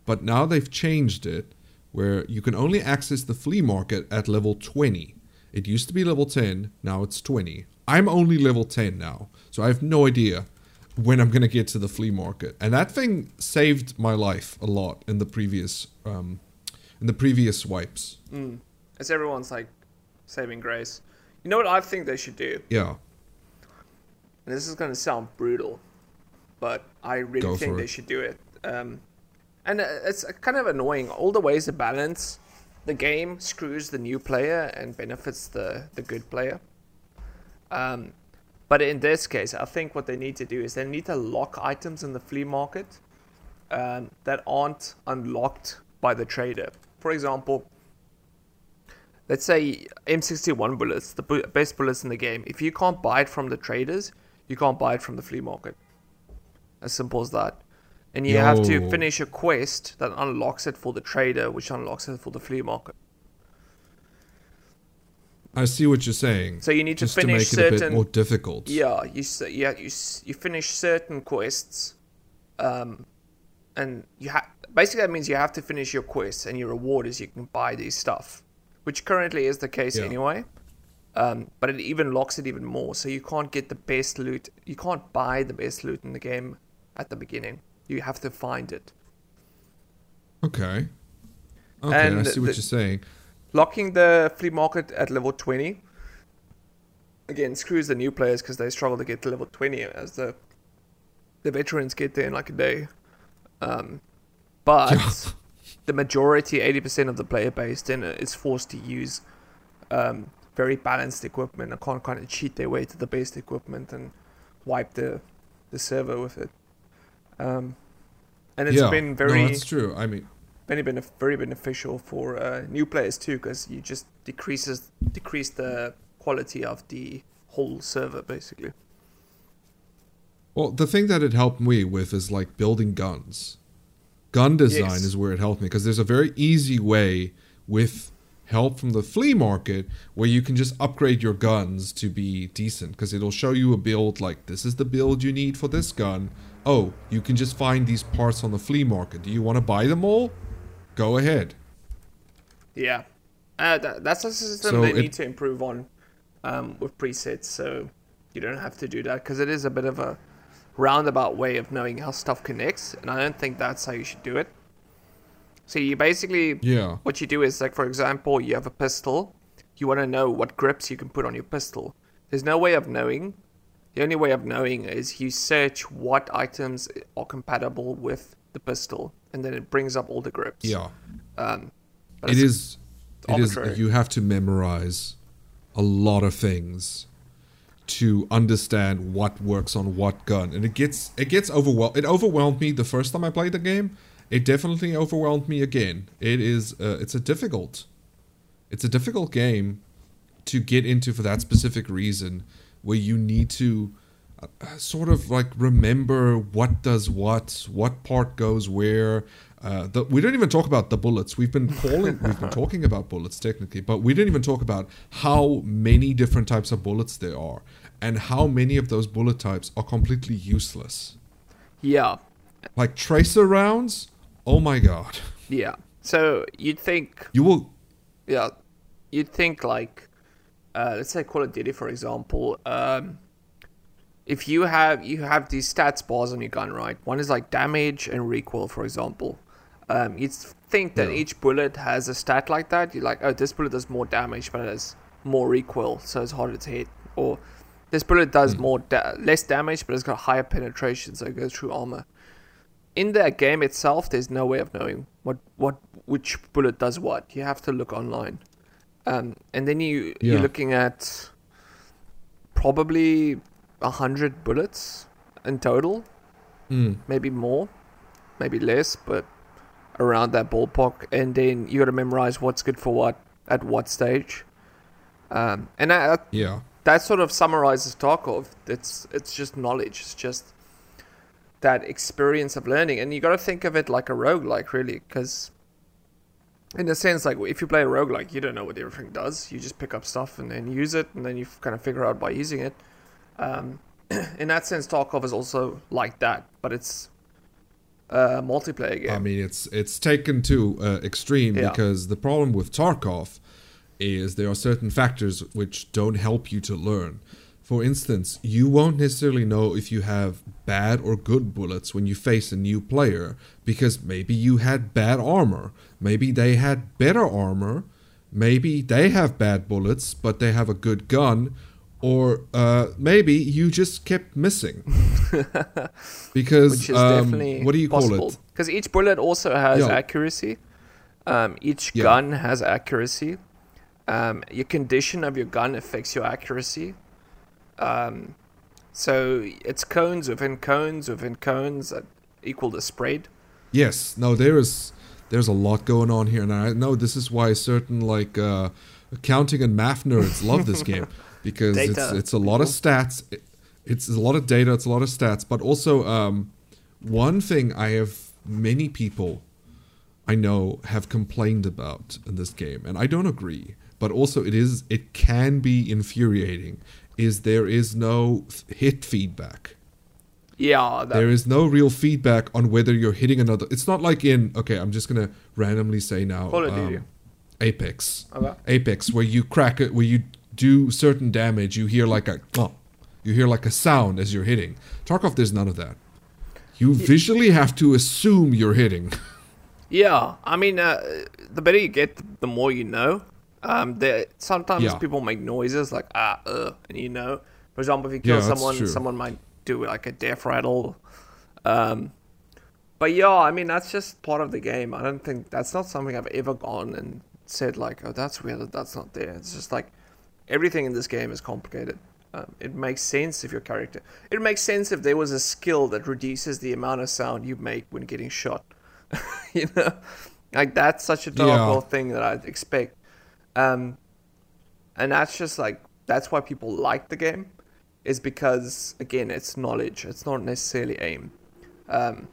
But now they've changed it where you can only access the flea market at level 20. It used to be level 10, now it's 20. I'm only level 10 now, so I have no idea when I'm going to get to the flea market. And that thing saved my life a lot in the previous um, in the previous swipes. mm, as everyone's like saving grace. You know what I think they should do? Yeah. And this is going to sound brutal. but I really Go think they it. should do it. Um, and uh, it's kind of annoying. All the ways to balance the game screws the new player and benefits the the good player. Um, but in this case, I think what they need to do is they need to lock items in the flea market um, that aren't unlocked by the trader. For example, let's say M61 bullets, the best bullets in the game. If you can't buy it from the traders, you can't buy it from the flea market. As simple as that. And you have to finish a quest that unlocks it for the trader, which unlocks it for the flea market. I see what you're saying. So you need to Just to finish make it a bit more difficult. Yeah, you yeah you you finish certain quests, um, and you have basically that means you have to finish your quests, and your reward is you can buy these stuff, which currently is the case Yeah. anyway. Um, but it even locks it even more, so you can't get the best loot. You can't buy the best loot in the game at the beginning. You have to find it. Okay. Okay, And I see what the- you're saying. Locking the flea market at level 20 again screws the new players because they struggle to get to level 20 as the the veterans get there in like a day. Um, but the majority, 80% of the player base, then is forced to use um, very balanced equipment and can't kind of cheat their way to the best equipment and wipe the the server with it. Um, and it's yeah, been very No, that's true. I mean, very been very beneficial for uh, new players too because you just decreases decrease the quality of the whole server basically. well, the thing that it helped me with is like building guns. Gun design Yes. is where it helped me because there's a very easy way with help from the flea market where you can just upgrade your guns to be decent because it'll show you a build like this is the build you need for this gun. Oh, you can just find these parts on the flea market. Do you want to buy them all? Go ahead. Yeah, uh, that, that's a system So they it- need to improve on um, with presets, so you don't have to do that because it is a bit of a roundabout way of knowing how stuff connects, and I don't think that's how you should do it. So you basically Yeah. what you do is like for example you have a pistol you want to know what grips you can put on your pistol there's no way of knowing the only way of knowing is you search what items are compatible with the pistol and then it brings up all the grips Yeah. um but It it's- is. It is. You have to memorize a lot of things to understand what works on what gun, and it gets it gets overwhelmed. It overwhelmed me the first time I played the game. It definitely overwhelmed me again. It is. Uh, it's a difficult. It's a difficult game to get into for that specific reason, where you need to uh, sort of like remember what does what, what part goes where. Uh, the, we don't even talk about the bullets. We've been calling, we've been talking about bullets technically, but we didn't even talk about how many different types of bullets there are, and how many of those bullet types are completely useless. yeah Like tracer rounds. Oh my god! yeah. So you'd think You will. yeah. You'd think like uh, let's say call of duty for example um, if you have you have these stats bars on your gun right? One is like damage and recoil for example. Um, you'd think that Yeah. each bullet has a stat like that. You're like oh this bullet does more damage but it has more recoil so it's harder to hit. Or this bullet does more da- less damage but it's got higher penetration so it goes through armor in the game itself there's no way of knowing what what which bullet does what you have to look online um, and then you Yeah. you're looking at probably a hundred bullets in total, Mm, maybe more, maybe less, but around that ballpark. And then you got to memorize what's good for what at what stage. Um, and that, yeah. that sort of summarizes Tarkov. It's it's just knowledge. It's just that experience of learning, and you got to think of it like a roguelike, really, because in a sense, like if you play a roguelike, you don't know what everything does. You just pick up stuff and then use it, and then you kind of figure out by using it. Um, in that sense, Tarkov is also like that, but it's a multiplayer game. I mean, it's it's taken to uh, extreme Yeah. because the problem with Tarkov is there are certain factors which don't help you to learn. For instance, you won't necessarily know if you have bad or good bullets when you face a new player because maybe you had bad armor, maybe they had better armor, maybe they have bad bullets but they have a good gun, or uh, maybe you just kept missing. because um, what do you possible. call it? Because each bullet also has Yeah. accuracy. Um, each Yeah. gun has accuracy. Um, your condition of your gun affects your accuracy. Um, so it's cones within cones within cones that equal the spread. Yes, no, there is there's a lot going on here, and I know this is why certain like uh, accounting and math nerds love this game because it's it's a lot of stats, it- it's a lot of data, it's a lot of stats, but also um, one thing I have many people I know have complained about in this game, and I don't agree, but also it is it can be infuriating. Is there is no hit feedback. Yeah, that, There is no real feedback on whether you're hitting another. It's not like in okay, I'm just gonna randomly say now. Call of Duty. um, Apex. Okay. Apex, where you crack it, where you do certain damage, you hear like a, you hear like a sound as you're hitting. Tarkov, there's none of that. You visually have to assume you're hitting. Yeah, I mean, uh, the better you get, the more you know. Um, there sometimes Yeah. people make noises like ah, uh, and you know. For example, if you kill Yeah, someone, someone might do like a death rattle. Um, but yeah, I mean that's just part of the game. I don't think that's not something I've ever gone and said like, oh, that's weird that that's not there. It's just like everything in this game is complicated. Um, it makes sense if your character. It makes sense if there was a skill that reduces the amount of sound you make when getting shot. you know, like that's such a Yeah. typical thing that I'd expect. Um, and that's just like that's why people like the game, is because again it's knowledge. It's not necessarily aim. Um,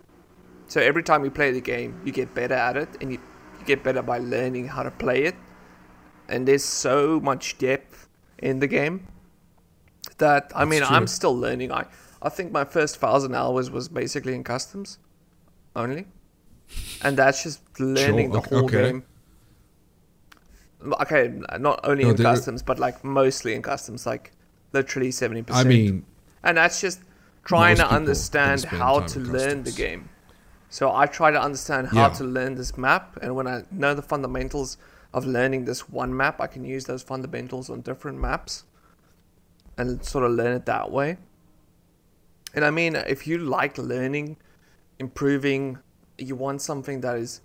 so every time you play the game, you get better at it, and you, you get better by learning how to play it. And there's so much depth in the game that I That's mean true. I'm still learning. I I think my first thousand hours was basically in customs only, and that's just learning Sure, the whole okay. game. Okay, not only No, in customs, but like mostly in customs, like literally seventy percent. I mean, and that's just trying to understand how to learn the game. So I try to understand how Yeah. to learn this map, and when I know the fundamentals of learning this one map, I can use those fundamentals on different maps, and sort of learn it that way. And I mean, if you like learning, improving, you want something that is,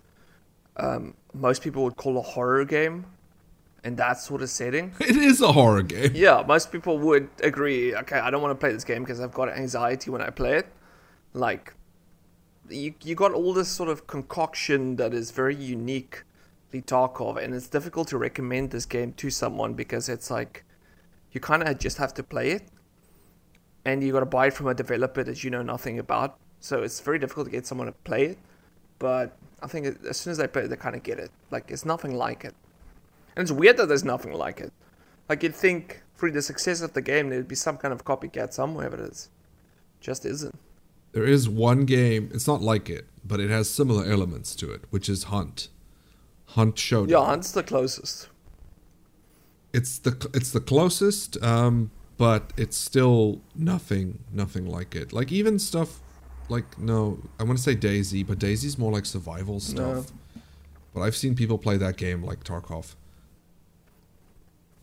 um, most people would call a horror game, in that sort of setting. it is a horror game. Yeah, most people would agree. Okay, I don't want to play this game because I've got anxiety when I play it. Like, you you got all this sort of concoction that is very uniquely Tarkov, and it's difficult to recommend this game to someone because it's like you kind of just have to play it, and you got to buy it from a developer that you know nothing about. So it's very difficult to get someone to play it. But I think as soon as they play it, they kind of get it. Like, it's nothing like it. And it's weird that there's nothing like it. Like you'd think through the success of the game there'd be some kind of copycat somewhere, but it's just isn't. There is one game. It's not like it, but it has similar elements to it, which is Hunt. Hunt Showdown. Yeah, Hunt's the closest. it's the it's the closest, um, but it's still nothing nothing like it. Like even stuff like no, I want to say DayZ, but DayZ's more like survival stuff. But I've seen people play that game like Tarkov.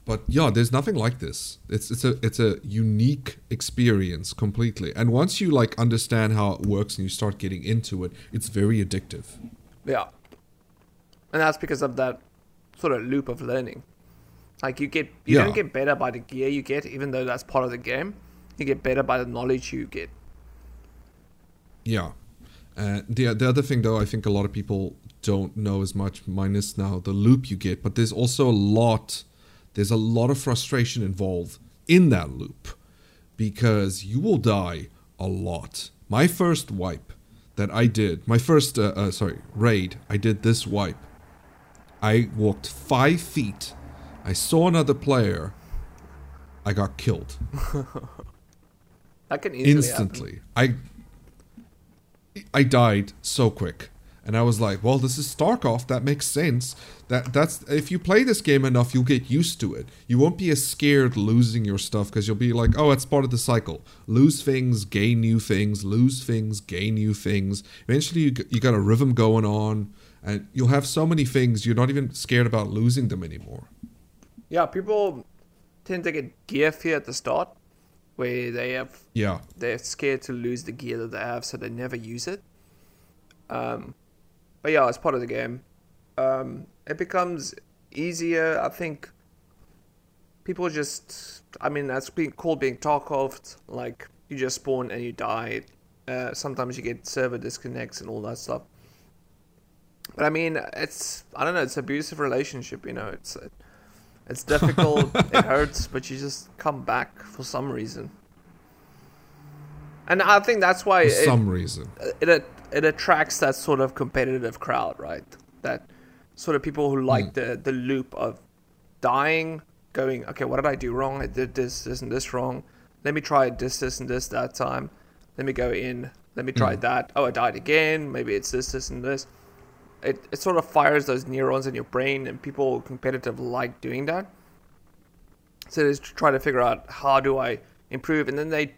But yeah, there's nothing like this. It's it's a it's a unique experience completely. And once you like understand how it works and you start getting into it, it's very addictive. Yeah. And that's because of that sort of loop of learning. Like you get you Yeah. don't get better by the gear you get, even though that's part of the game. You get better by the knowledge you get. Yeah. Uh, the the other thing though, I think a lot of people don't know as much, minus now the loop you get, but there's also a lot, there's a lot of frustration involved in that loop, because you will die a lot. My first wipe that I did, my first uh, uh, sorry raid, I did this wipe. I walked five feet, I saw another player, I got killed That can easily instantly. I I died so quick. And I was like, well, this is Tarkov. That makes sense. That that's if you play this game enough, you'll get used to it. You won't be as scared losing your stuff because you'll be like, oh, it's part of the cycle. Lose things, gain new things. Lose things, gain new things. Eventually, you you got a rhythm going on, and you'll have so many things you're not even scared about losing them anymore. Yeah, people tend to get gear fear at the start, where they have Yeah. they're scared to lose the gear that they have, so they never use it. Um, but yeah, it's part of the game. Um, it becomes easier. I think people just, I mean, that's being called being Tarkov. Like you just spawn and you die. Uh, sometimes you get server disconnects and all that stuff. But I mean, it's I don't know. It's abusive relationship. You know, it's it's difficult. it hurts, but you just come back for some reason. And I think that's why For it, some reason. it it it attracts that sort of competitive crowd, right? That sort of people who like hmm. the the loop of dying, going, okay, what did I do wrong? I did this, this, and this wrong. Let me try this, this, and this that time. Let me go in. Let me try hmm. that. Oh, I died again. Maybe it's this, this, and this. It it sort of fires those neurons in your brain, and people competitive like doing that. So they try to figure out how do I improve, and then they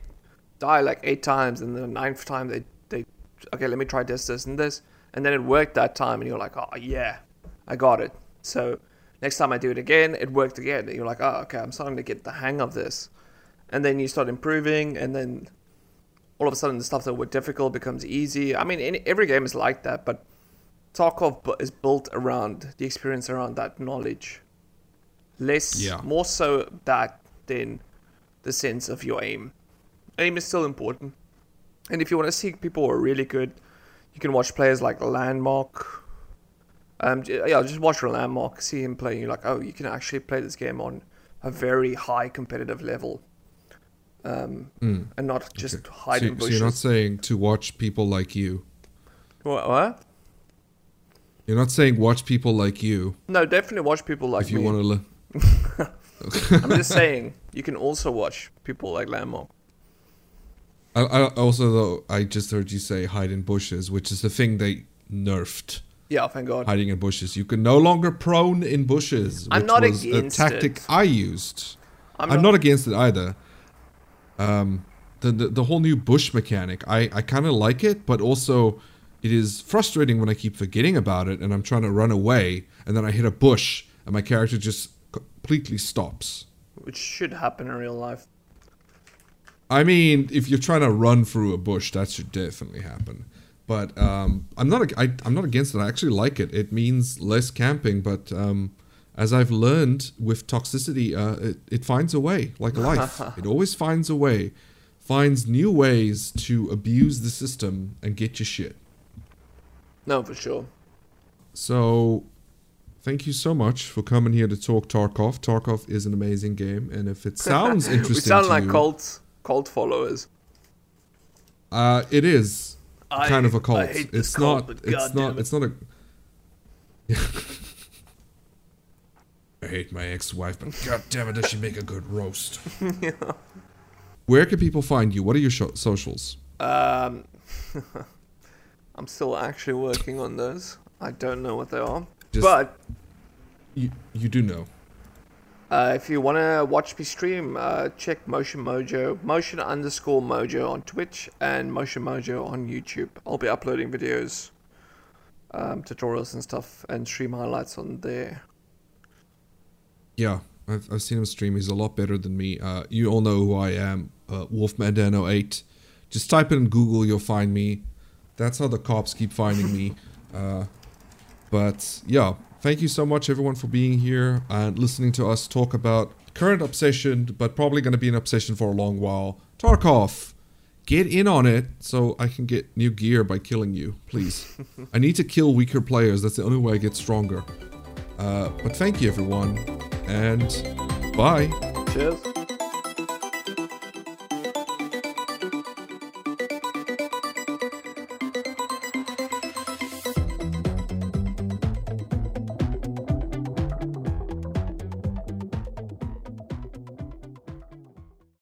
die like eight times, and the ninth time they okay, let me try this, this, and this, and then it worked that time, and you're like, oh yeah, I got it. So next time I do it again, it worked again. And you're like, oh okay, I'm starting to get the hang of this, and then you start improving, and then all of a sudden the stuff that were difficult becomes easy. I mean, in, every game is like that, but Tarkov is built around the experience around that knowledge. Less, Yeah. more so that than the sense of your aim. Aim is still important. And if you want to see people who are really good, you can watch players like LVNDMARK. Um, yeah, just watch LVNDMARK, see him playing. You're like, oh, you can actually play this game on a very high competitive level, um, Mm. and not just Okay. hide so, in so you're not saying to watch people like you. what, what? You're not saying watch people like you No, definitely watch people like if you me. want to. Li- I'm just saying you can also watch people like LVNDMARK. I, I also though I just heard you say hide in bushes, which is the thing they nerfed. Yeah, thank God. Hiding in bushes. You can no longer prone in bushes. I'm not was against a tactic it. I used. I'm, I'm, not, not, against it either. Um, the, the the whole new bush mechanic, I I kind of like it, but also it is frustrating when I keep forgetting about it and I'm trying to run away and then I hit a bush and my character just completely stops. which should happen in real life. I mean, if you're trying to run through a bush, that should definitely happen. But um, I'm not. I, I'm not against it. I actually like it. It means less camping. But um, as I've learned with toxicity, uh, it, it finds a way. Like life, it always finds a way. Finds new ways to abuse the system and get your shit. No, for sure. So, thank you so much for coming here to talk Tarkov. Tarkov is an amazing game, and if it sounds interesting, we sound like you, cult cult followers. Uh, it is I- kind of a cult. hate it's cult, not. but It's not. it. It's not a. I hate my ex-wife, but god damn it, does she make a good roast? Where can people find you? What are your sho- socials? Um, I'm still actually working on those. I don't know what they are, Just- but You you do know. Uh, if you want to watch me stream, uh, check Motion Mojo, Motion underscore Mojo on Twitch and Motion Mojo on YouTube. I'll be uploading videos, um, tutorials and stuff, and stream highlights on there. Yeah, I've, I've seen him stream. He's a lot better than me. Uh, you all know who I am. Uh, Wolfman08. Just type it in Google, you'll find me. That's how the cops keep finding me. Uh, but yeah, thank you so much, everyone, for being here and listening to us talk about current obsession, but probably going to be an obsession for a long while. Tarkov, get in on it so I can get new gear by killing you, please. I need to kill weaker players. That's the only way I get stronger. Uh, but thank you, everyone, and bye. Cheers.